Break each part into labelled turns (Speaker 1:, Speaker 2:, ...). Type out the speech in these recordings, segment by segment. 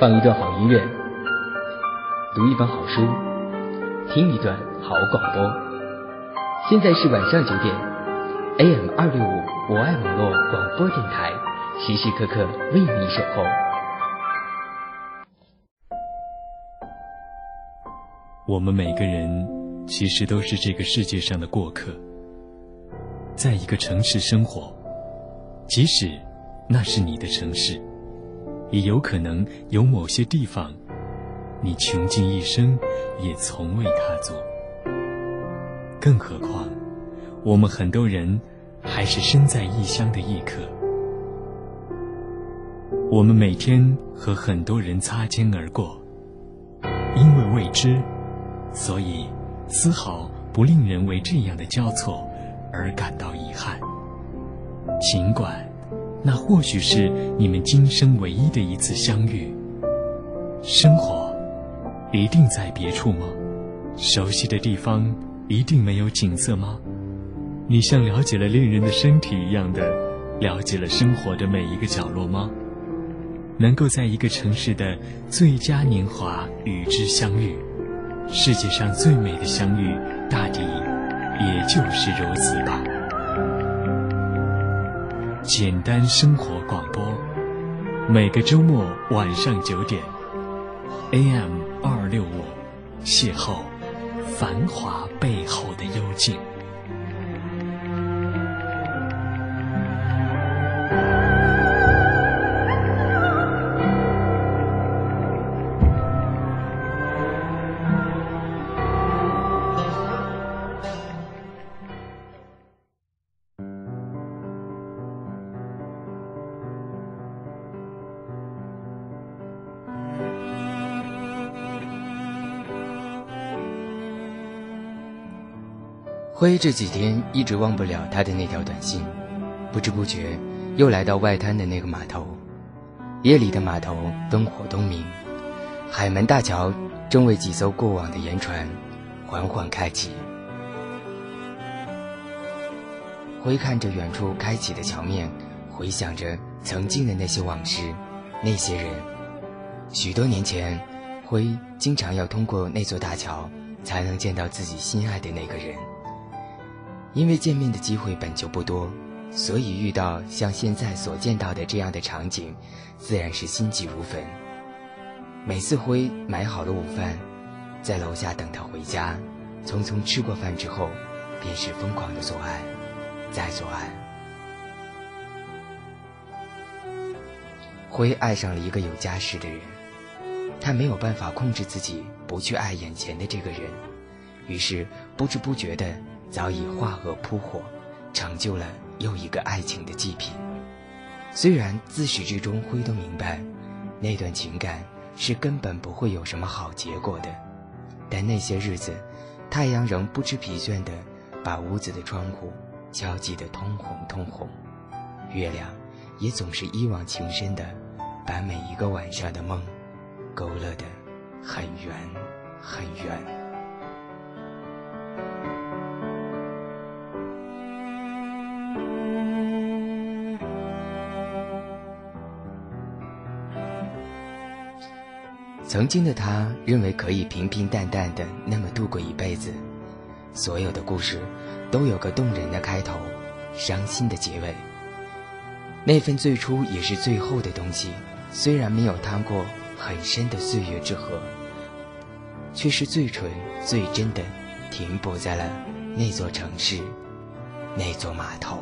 Speaker 1: 放一段好音乐，读一本好书，听一段好广播。现在是晚上九点，AM 二六五我爱网络广播电台，时时刻刻为你守候。
Speaker 2: 我们每个人其实都是这个世界上的过客，在一个城市生活，即使那是你的城市，也有可能有某些地方，你穷尽一生也从未踏足。更何况，我们很多人还是身在异乡的异客。我们每天和很多人擦肩而过，因为未知。所以，丝毫不令人为这样的交错而感到遗憾。尽管，那或许是你们今生唯一的一次相遇。生活，一定在别处吗？熟悉的地方，一定没有景色吗？你像了解了恋人的身体一样的，了解了生活的每一个角落吗？能够在一个城市的最佳年华与之相遇。世界上最美的相遇，大抵也就是如此吧。简单生活广播，每个周末晚上九点，AM 二六五，邂逅繁华背后的幽静。
Speaker 1: 辉这几天一直忘不了他的那条短信，不知不觉又来到外滩的那个码头。夜里的码头灯火通明，海门大桥正为几艘过往的盐船缓缓开启。辉看着远处开启的桥面，回想着曾经的那些往事，那些人。许多年前，辉经常要通过那座大桥，才能见到自己心爱的那个人。因为见面的机会本就不多，所以遇到像现在所见到的这样的场景，自然是心急如焚。每次辉买好了午饭，在楼下等他回家，匆匆吃过饭之后，便是疯狂的做爱，再做爱。辉爱上了一个有家室的人，他没有办法控制自己不去爱眼前的这个人，于是不知不觉的。早已化蛾扑火，成就了又一个爱情的祭品。虽然自始至终辉都明白，那段情感是根本不会有什么好结果的，但那些日子，太阳仍不知疲倦地把屋子的窗户敲击得通红通红，月亮也总是一往情深地把每一个晚上的梦勾勒得很圆很圆。曾经的他认为可以平平淡淡的那么度过一辈子，所有的故事都有个动人的开头，伤心的结尾。那份最初也是最后的东西，虽然没有趟过很深的岁月之河，却是最纯最真的，停泊在了那座城市，那座码头。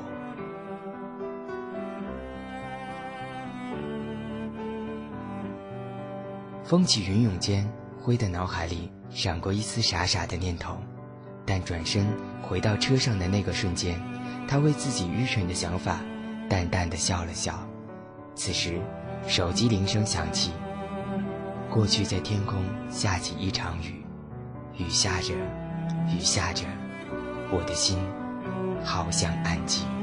Speaker 1: 风起云涌间，灰的脑海里闪过一丝傻傻的念头，但转身回到车上的那个瞬间，他为自己愚蠢的想法淡淡的笑了笑。此时，手机铃声响起。过去在天空下起一场雨，雨下着，雨下着，我的心好想安静。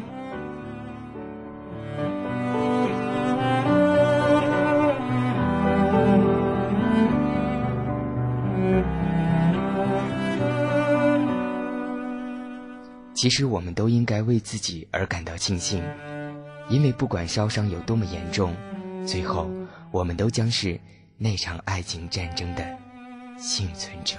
Speaker 1: 其实我们都应该为自己而感到庆幸，因为不管烧伤有多么严重，最后我们都将是那场爱情战争的幸存者。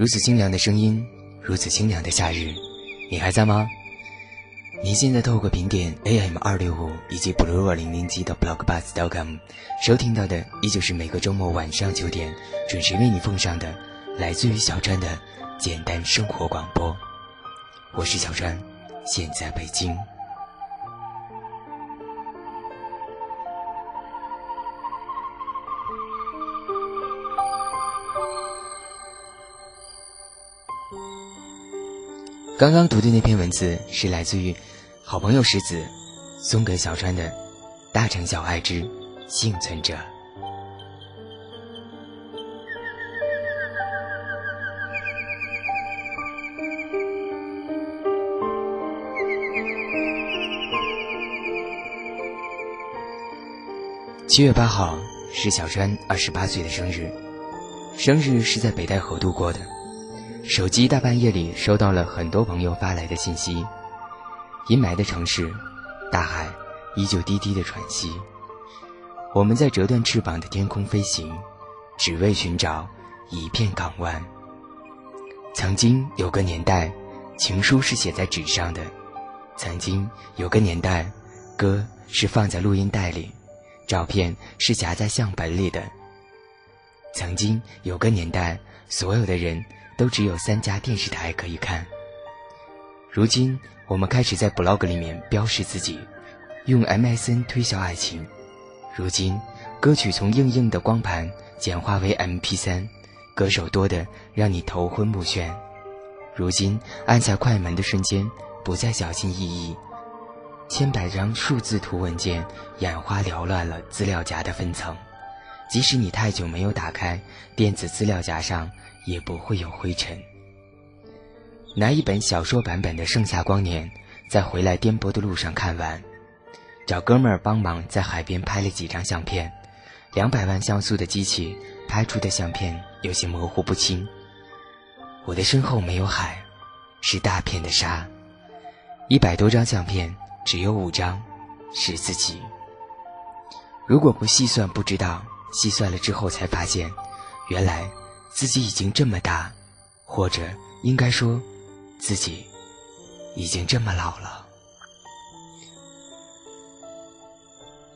Speaker 1: 如此清凉的声音，如此清凉的夏日，你还在吗？您现在透过频点 AM 二六五以及 Blue 二零零七的 Blockbus.com 收听到的，依旧是每个周末晚上九点准时为你奉上的来自于小川的简单生活广播。我是小川，现在北京。刚刚读的那篇文字是来自于好朋友石子送给小川的《大城小爱之幸存者》。七月八号是小川二十八岁的生日，生日是在北戴河度过的。手机大半夜里收到了很多朋友发来的信息，阴霾的城市，大海依旧低低的喘息。我们在折断翅膀的天空飞行，只为寻找一片港湾。曾经有个年代，情书是写在纸上的；曾经有个年代，歌是放在录音带里，照片是夹在相本里的。曾经有个年代，所有的人。都只有三家电视台可以看。如今，我们开始在 blog 里面标示自己，用 MSN 推销爱情。如今，歌曲从硬硬的光盘简化为 MP3，歌手多的让你头昏目眩。如今，按下快门的瞬间不再小心翼翼，千百张数字图文件眼花缭乱了资料夹的分层。即使你太久没有打开电子资料夹上。也不会有灰尘。拿一本小说版本的《盛夏光年》，在回来颠簸的路上看完，找哥们儿帮忙在海边拍了几张相片。两百万像素的机器拍出的相片有些模糊不清。我的身后没有海，是大片的沙。一百多张相片，只有五张是自己。如果不细算，不知道；细算了之后才发现，原来。自己已经这么大，或者应该说，自己已经这么老了。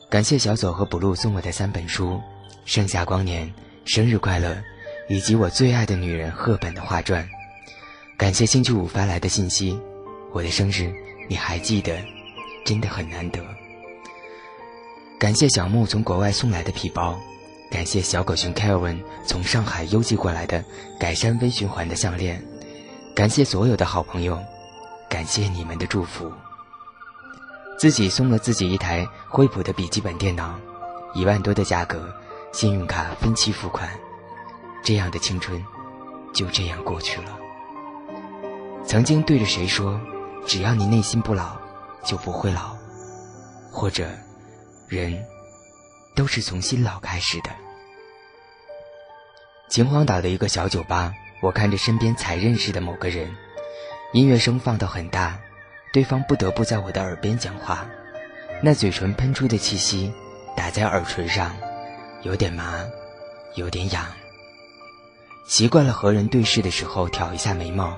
Speaker 1: 感谢小左和补录送我的三本书《盛夏光年》，生日快乐，以及我最爱的女人赫本的画传。感谢星期五发来的信息，我的生日你还记得，真的很难得。感谢小木从国外送来的皮包。感谢小狗熊 Kevin 从上海邮寄过来的改善微循环的项链，感谢所有的好朋友，感谢你们的祝福。自己送了自己一台惠普的笔记本电脑，一万多的价格，信用卡分期付款，这样的青春就这样过去了。曾经对着谁说，只要你内心不老，就不会老，或者人。都是从新老开始的。秦皇岛的一个小酒吧，我看着身边才认识的某个人，音乐声放到很大，对方不得不在我的耳边讲话，那嘴唇喷出的气息打在耳垂上，有点麻，有点痒。习惯了和人对视的时候挑一下眉毛，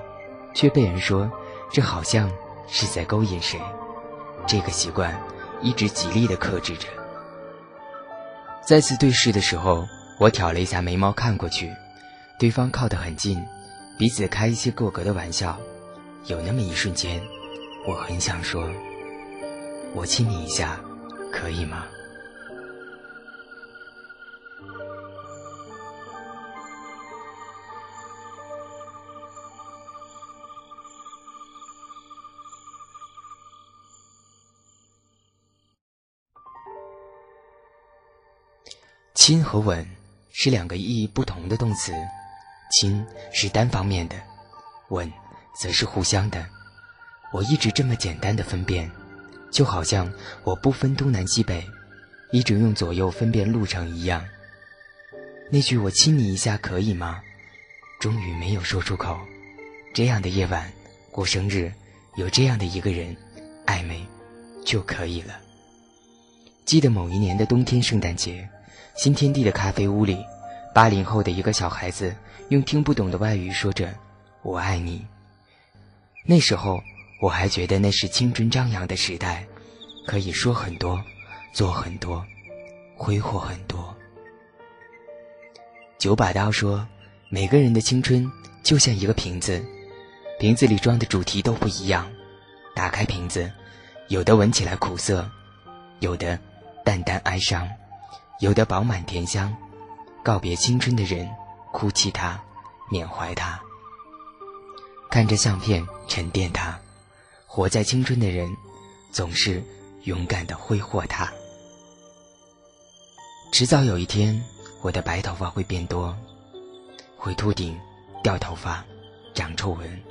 Speaker 1: 却被人说这好像是在勾引谁。这个习惯一直极力的克制着。再次对视的时候，我挑了一下眉毛看过去，对方靠得很近，彼此开一些过格的玩笑。有那么一瞬间，我很想说：“我亲你一下，可以吗？”亲和吻是两个意义不同的动词，亲是单方面的，吻则是互相的。我一直这么简单的分辨，就好像我不分东南西北，一直用左右分辨路程一样。那句“我亲你一下可以吗”，终于没有说出口。这样的夜晚过生日，有这样的一个人暧昧就可以了。记得某一年的冬天圣诞节。新天地的咖啡屋里，八零后的一个小孩子用听不懂的外语说着“我爱你”。那时候我还觉得那是青春张扬的时代，可以说很多，做很多，挥霍很多。九把刀说，每个人的青春就像一个瓶子，瓶子里装的主题都不一样。打开瓶子，有的闻起来苦涩，有的淡淡哀伤。有的饱满甜香，告别青春的人，哭泣他，缅怀他。看着相片沉淀他，活在青春的人，总是勇敢的挥霍它。迟早有一天，我的白头发会变多，会秃顶、掉头发、长皱纹，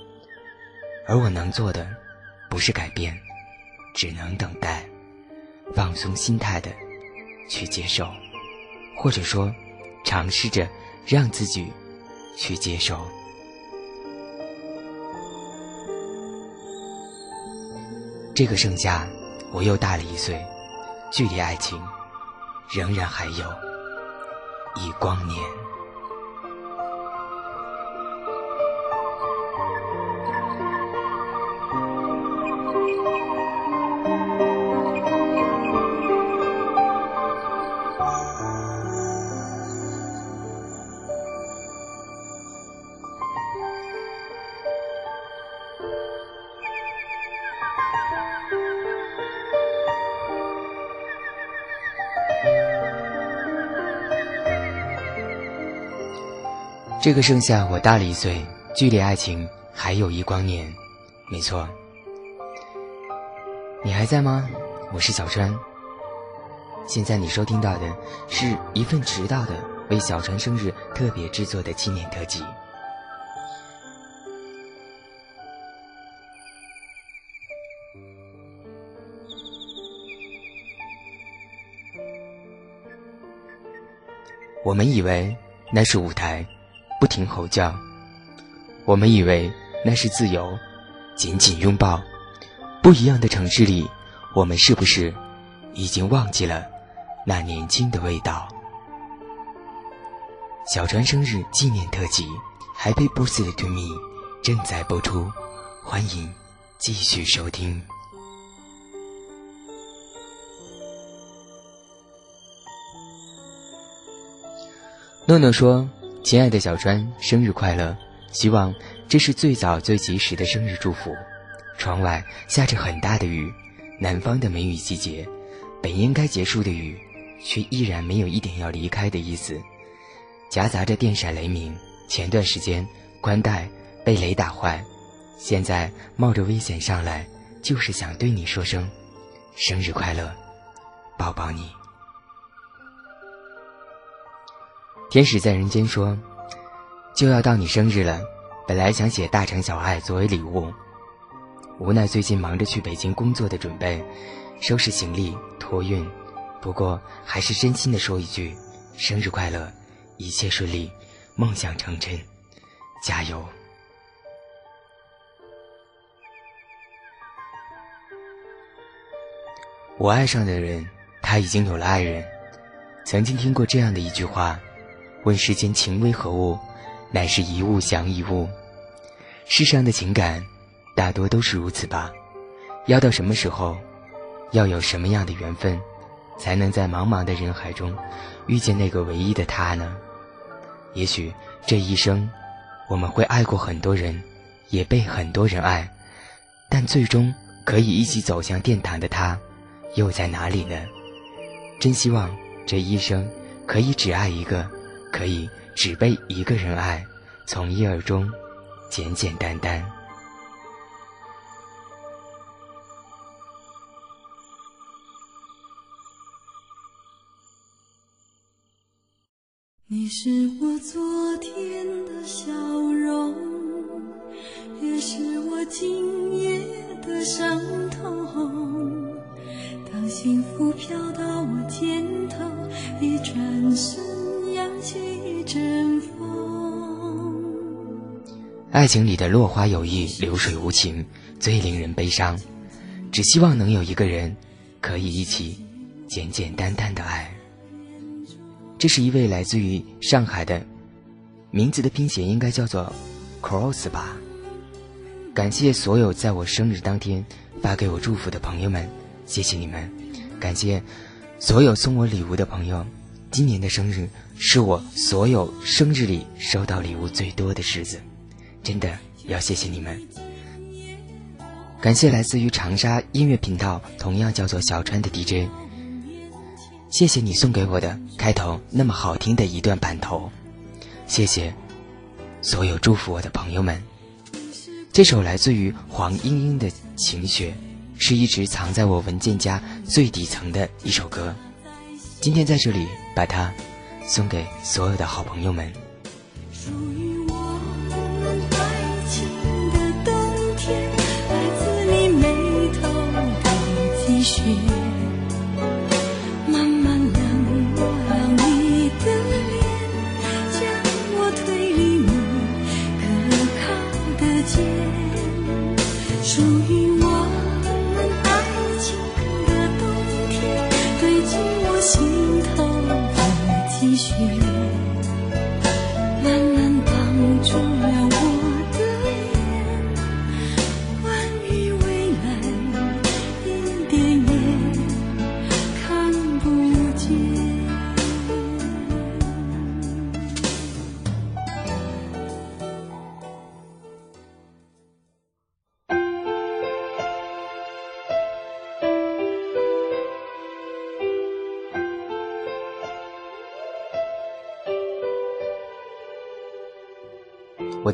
Speaker 1: 而我能做的，不是改变，只能等待，放松心态的。去接受，或者说，尝试着让自己去接受。这个盛夏，我又大了一岁，距离爱情仍然还有一光年。这个盛夏，我大了一岁，距离爱情还有一光年。没错，你还在吗？我是小川。现在你收听到的是一份迟到的为小川生日特别制作的纪念特辑。我们以为那是舞台。不停吼叫，我们以为那是自由，紧紧拥抱。不一样的城市里，我们是不是已经忘记了那年轻的味道？小川生日纪念特辑《Happy Birthday to Me》正在播出，欢迎继续收听。诺诺说。亲爱的小川，生日快乐！希望这是最早最及时的生日祝福。窗外下着很大的雨，南方的梅雨季节，本应该结束的雨，却依然没有一点要离开的意思，夹杂着电闪雷鸣。前段时间宽带被雷打坏，现在冒着危险上来，就是想对你说声生日快乐，抱抱你。天使在人间说：“就要到你生日了，本来想写大城小爱作为礼物，无奈最近忙着去北京工作的准备，收拾行李托运。不过还是真心的说一句，生日快乐，一切顺利，梦想成真，加油！我爱上的人，他已经有了爱人。曾经听过这样的一句话。”问世间情为何物，乃是一物降一物。世上的情感，大多都是如此吧。要到什么时候，要有什么样的缘分，才能在茫茫的人海中，遇见那个唯一的他呢？也许这一生，我们会爱过很多人，也被很多人爱，但最终可以一起走向殿堂的他，又在哪里呢？真希望这一生可以只爱一个，可以只被一个人爱，从一而终，简简单单。
Speaker 3: 你是我昨天的笑容，也是我今夜的伤痛。当幸福飘到我肩头，一转身。
Speaker 1: 爱情里的落花有意，流水无情，最令人悲伤。只希望能有一个人，可以一起简简单单的爱。这是一位来自于上海的，名字的拼写应该叫做 Cross 吧。感谢所有在我生日当天发给我祝福的朋友们，谢谢你们。感谢所有送我礼物的朋友，今年的生日是我所有生日里收到礼物最多的日子，真的要谢谢你们。感谢来自于长沙音乐频道，同样叫做小川的 DJ。谢谢你送给我的开头那么好听的一段板头，谢谢所有祝福我的朋友们。这首来自于黄莺莺的情雪，是一直藏在我文件夹最底层的一首歌。今天在这里把它送给所有的好朋友们。
Speaker 3: 属于我们爱情的冬天，来自你眉头的积雪，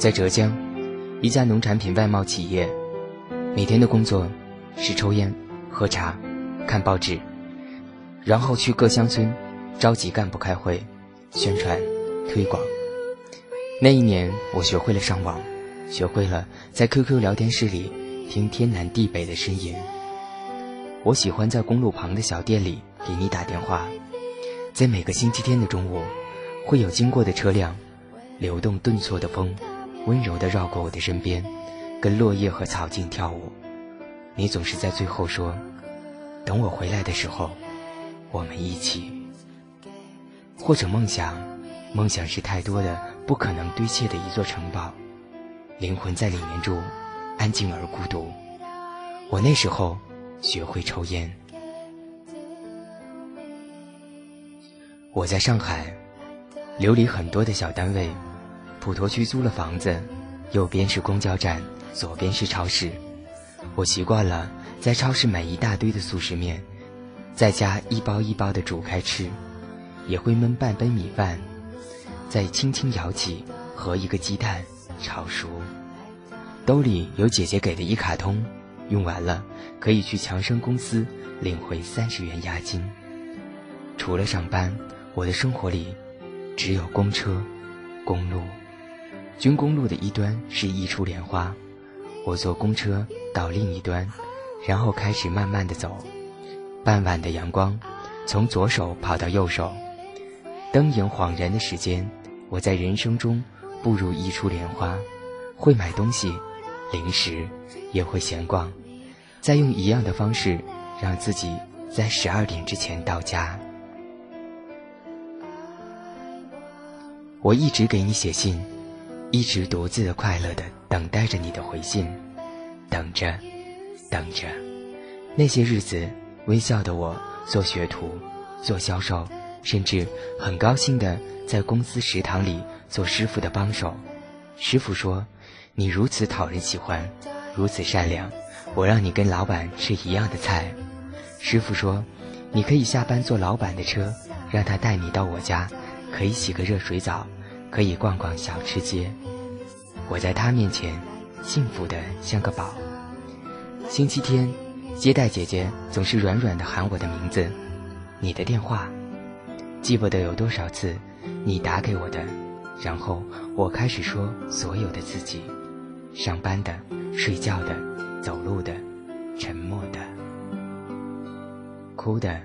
Speaker 1: 在浙江一家农产品外贸企业，每天的工作是抽烟、喝茶、看报纸，然后去各乡村召集干部开会、宣传、推广。那一年，我学会了上网，学会了在 QQ 聊天室里听天南地北的呻吟。我喜欢在公路旁的小店里给你打电话，在每个星期天的中午，会有经过的车辆，流动顿挫的风。温柔地绕过我的身边，跟落叶和草茎跳舞。你总是在最后说：“等我回来的时候，我们一起。”或者梦想，梦想是太多的不可能堆砌的一座城堡，灵魂在里面住，安静而孤独。我那时候学会抽烟。我在上海，流离很多的小单位。普陀区租了房子，右边是公交站，左边是超市。我习惯了在超市买一大堆的速食面，在家一包一包的煮开吃，也会焖半杯米饭，再轻轻舀起，和一个鸡蛋炒熟。兜里有姐姐给的一卡通，用完了可以去强生公司领回三十元押金。除了上班，我的生活里只有公车、公路。军公路的一端是一出莲花，我坐公车到另一端，然后开始慢慢的走。傍晚的阳光从左手跑到右手，灯影恍然的时间，我在人生中步入一出莲花，会买东西、零食，也会闲逛，再用一样的方式让自己在十二点之前到家。我一直给你写信。一直独自的快乐的等待着你的回信，等着，等着。那些日子，微笑的我做学徒，做销售，甚至很高兴的在公司食堂里做师傅的帮手。师傅说：“你如此讨人喜欢，如此善良，我让你跟老板吃一样的菜。”师傅说：“你可以下班坐老板的车，让他带你到我家，可以洗个热水澡，可以逛逛小吃街。”我在他面前幸福的像个宝。星期天，接待姐姐总是软软的喊我的名字，你的电话，记不得有多少次你打给我的，然后我开始说所有的自己，上班的、睡觉的、走路的、沉默的、哭的、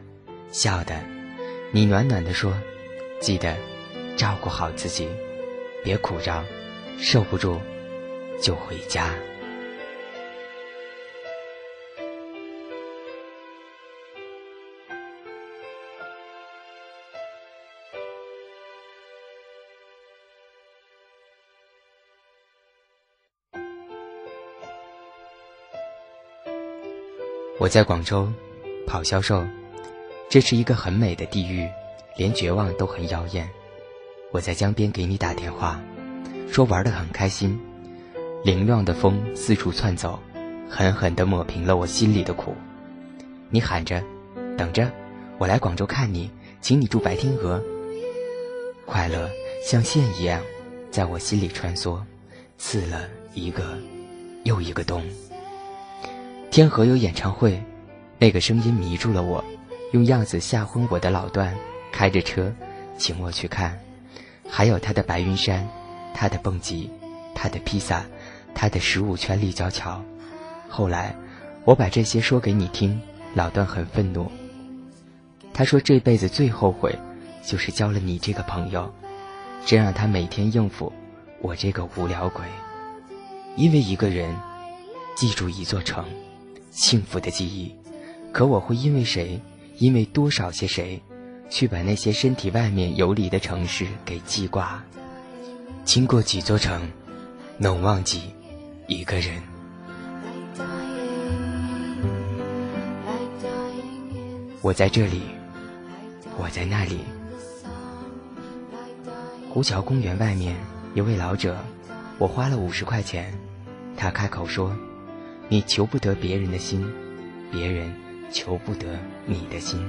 Speaker 1: 笑的，你暖暖的说，记得照顾好自己，别苦着，受不住就回家。我在广州跑销售，这是一个很美的地域，连绝望都很妖艳。我在江边给你打电话，说玩得很开心。凌乱的风四处窜走，狠狠地抹平了我心里的苦。你喊着：“等着，我来广州看你，请你住白天鹅。”快乐像线一样在我心里穿梭，刺了一个又一个洞。天河有演唱会，那个声音迷住了我，用样子吓昏我的老段开着车，请我去看。还有他的白云山，他的蹦极，他的披萨，他的十五圈立交桥。后来，我把这些说给你听，老段很愤怒。他说这辈子最后悔，就是交了你这个朋友，真让他每天应付我这个无聊鬼。因为一个人，记住一座城。幸福的记忆，可我会因为谁，因为多少些谁，去把那些身体外面游离的城市给记挂？经过几座城，能忘记一个人？我在这里，我在那里。湖桥公园外面，一位老者，我花了五十块钱，他开口说。你求不得别人的心，别人求不得你的心。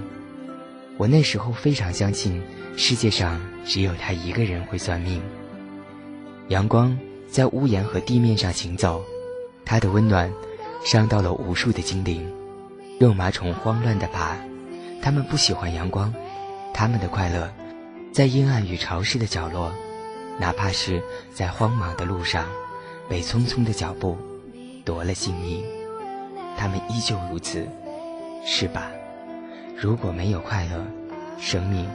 Speaker 1: 我那时候非常相信，世界上只有他一个人会算命。阳光在屋檐和地面上行走，它的温暖伤到了无数的精灵。肉麻虫慌乱地爬，它们不喜欢阳光，它们的快乐在阴暗与潮湿的角落，哪怕是在荒莽的路上，被匆匆的脚步。夺了性命，他们依旧如此，是吧？如果没有快乐，生命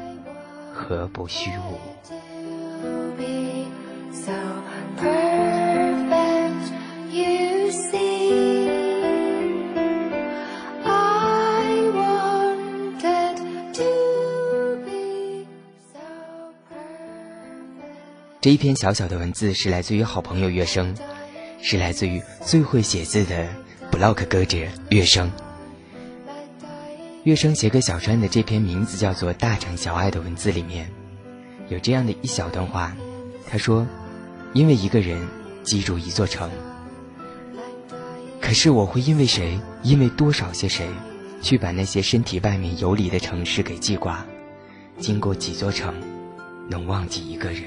Speaker 1: 何不虚无？这一篇小小的文字是来自于好朋友月生。是来自于最会写字的 block 歌者月生。乐生写给小川的这篇名字叫做《大城小爱》的文字里面，有这样的一小段话。他说：“因为一个人记住一座城，可是我会因为谁，因为多少些谁，去把那些身体外面游离的城市给记挂？经过几座城，能忘记一个人？”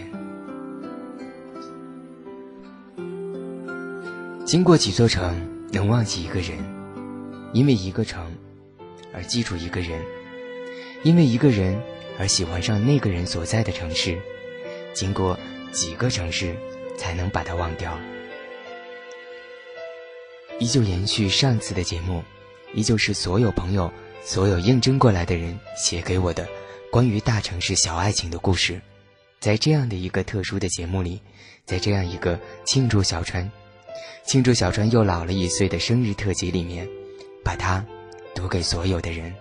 Speaker 1: 经过几座城，能忘记一个人；因为一个城，而记住一个人；因为一个人，而喜欢上那个人所在的城市。经过几个城市，才能把他忘掉。依旧延续上次的节目，依旧是所有朋友、所有应征过来的人写给我的关于大城市小爱情的故事。在这样的一个特殊的节目里，在这样一个庆祝小川。庆祝小川又老了一岁的生日特辑里面，把它读给所有的人。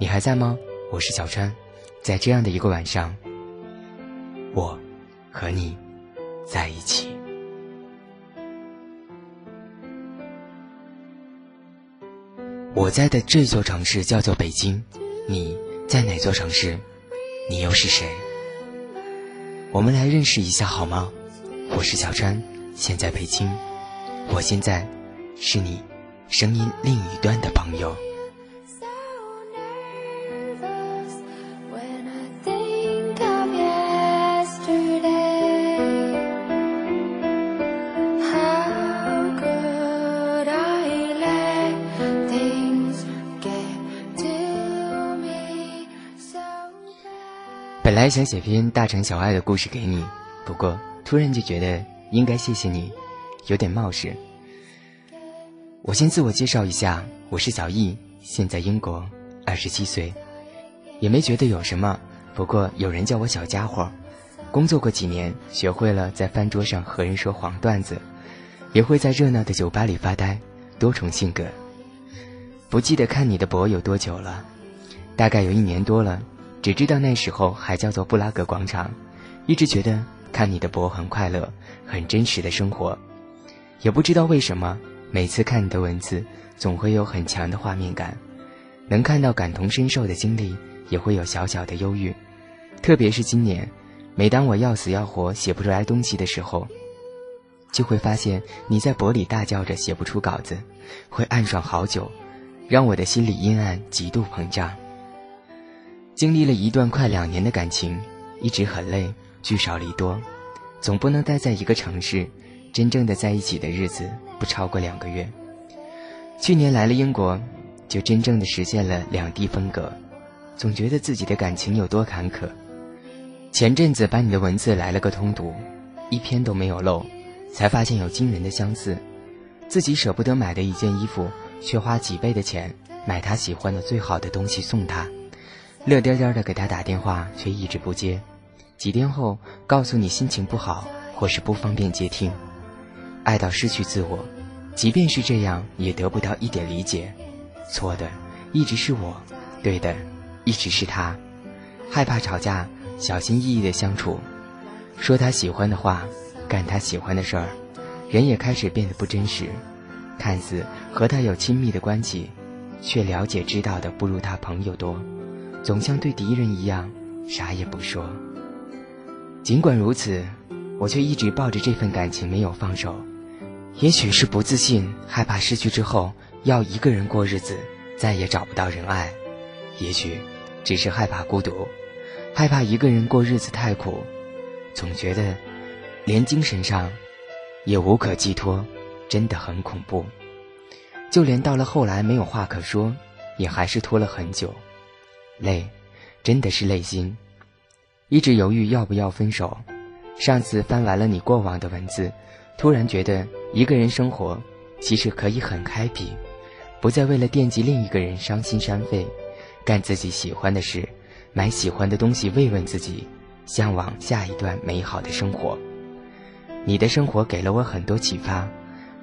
Speaker 1: 你还在吗？我是小川，在这样的一个晚上，我和你在一起。我在的这座城市叫做北京，你在哪座城市？你又是谁？我们来认识一下好吗？我是小川，现在北京。我现在是你声音另一端的朋友。本来想写篇大城小爱的故事给你，不过突然就觉得应该谢谢你，有点冒失。我先自我介绍一下，我是小易，现在英国，二十七岁，也没觉得有什么，不过有人叫我小家伙。工作过几年，学会了在饭桌上和人说黄段子，也会在热闹的酒吧里发呆，多重性格。不记得看你的博有多久了，大概有一年多了。只知道那时候还叫做布拉格广场，一直觉得看你的博很快乐，很真实的生活，也不知道为什么，每次看你的文字，总会有很强的画面感，能看到感同身受的经历，也会有小小的忧郁。特别是今年，每当我要死要活写不出来东西的时候，就会发现你在博里大叫着写不出稿子，会暗爽好久，让我的心里阴暗极度膨胀。经历了一段快两年的感情，一直很累，聚少离多，总不能待在一个城市，真正的在一起的日子不超过两个月。去年来了英国，就真正的实现了两地分隔，总觉得自己的感情有多坎坷。前阵子把你的文字来了个通读，一篇都没有漏，才发现有惊人的相似。自己舍不得买的一件衣服，却花几倍的钱买他喜欢的最好的东西送他。乐颠颠的给他打电话，却一直不接。几天后，告诉你心情不好，或是不方便接听。爱到失去自我，即便是这样，也得不到一点理解。错的一直是我，对的一直是他。害怕吵架，小心翼翼的相处，说他喜欢的话，干他喜欢的事儿，人也开始变得不真实。看似和他有亲密的关系，却了解知道的不如他朋友多。总像对敌人一样，啥也不说。尽管如此，我却一直抱着这份感情没有放手。也许是不自信，害怕失去之后要一个人过日子，再也找不到人爱；也许只是害怕孤独，害怕一个人过日子太苦，总觉得连精神上也无可寄托，真的很恐怖。就连到了后来没有话可说，也还是拖了很久。累，真的是累心，一直犹豫要不要分手。上次翻完了你过往的文字，突然觉得一个人生活其实可以很开辟，不再为了惦记另一个人伤心伤肺，干自己喜欢的事，买喜欢的东西慰问自己，向往下一段美好的生活。你的生活给了我很多启发，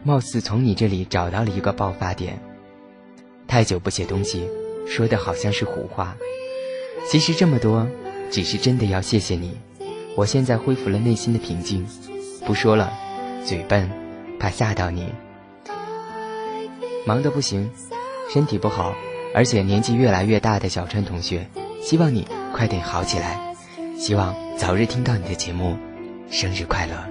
Speaker 1: 貌似从你这里找到了一个爆发点。太久不写东西。说的好像是胡话，其实这么多，只是真的要谢谢你。我现在恢复了内心的平静，不说了，嘴笨，怕吓到你。忙得不行，身体不好，而且年纪越来越大的小川同学，希望你快点好起来，希望早日听到你的节目，生日快乐。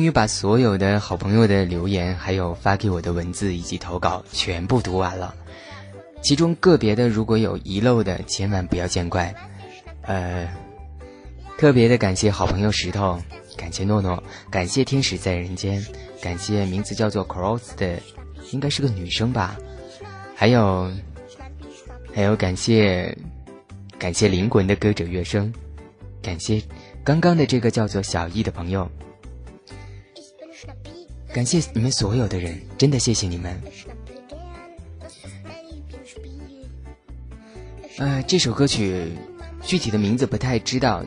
Speaker 1: 终于把所有的好朋友的留言，还有发给我的文字以及投稿全部读完了。其中个别的如果有遗漏的，千万不要见怪。呃，特别的感谢好朋友石头，感谢诺诺，感谢天使在人间，感谢名字叫做 Cross 的，应该是个女生吧。还有，还有感谢，感谢灵魂的歌者乐声，感谢刚刚的这个叫做小易的朋友，感谢你们所有的人，真的谢谢你们。呃，这首歌曲具体的名字不太知道，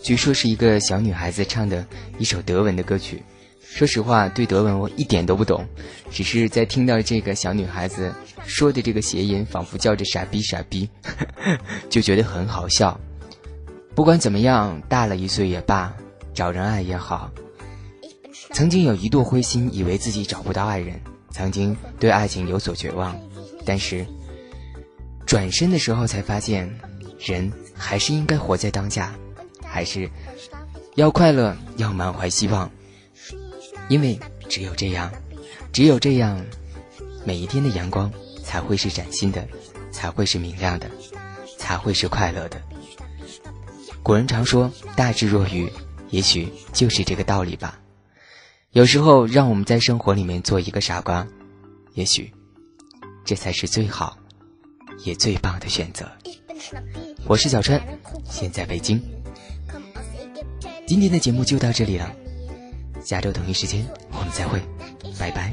Speaker 1: 据说是一个小女孩子唱的一首德文的歌曲。说实话，对德文我一点都不懂，只是在听到这个小女孩子说的这个谐音，仿佛叫着“傻逼傻逼”，就觉得很好笑。不管怎么样，大了一岁也罢，找人爱也好。曾经有一度灰心，以为自己找不到爱人，曾经对爱情有所绝望，但是。转身的时候才发现，人还是应该活在当下，还是要快乐，要满怀希望，因为只有这样，只有这样，每一天的阳光才会是崭新的，才会是明亮的，才会是快乐的。古人常说“大智若愚”，也许就是这个道理吧。有时候，让我们在生活里面做一个傻瓜，也许这才是最好。也最棒的选择。我是小川，现在北京。今天的节目就到这里了，下周同一时间我们再会，拜拜。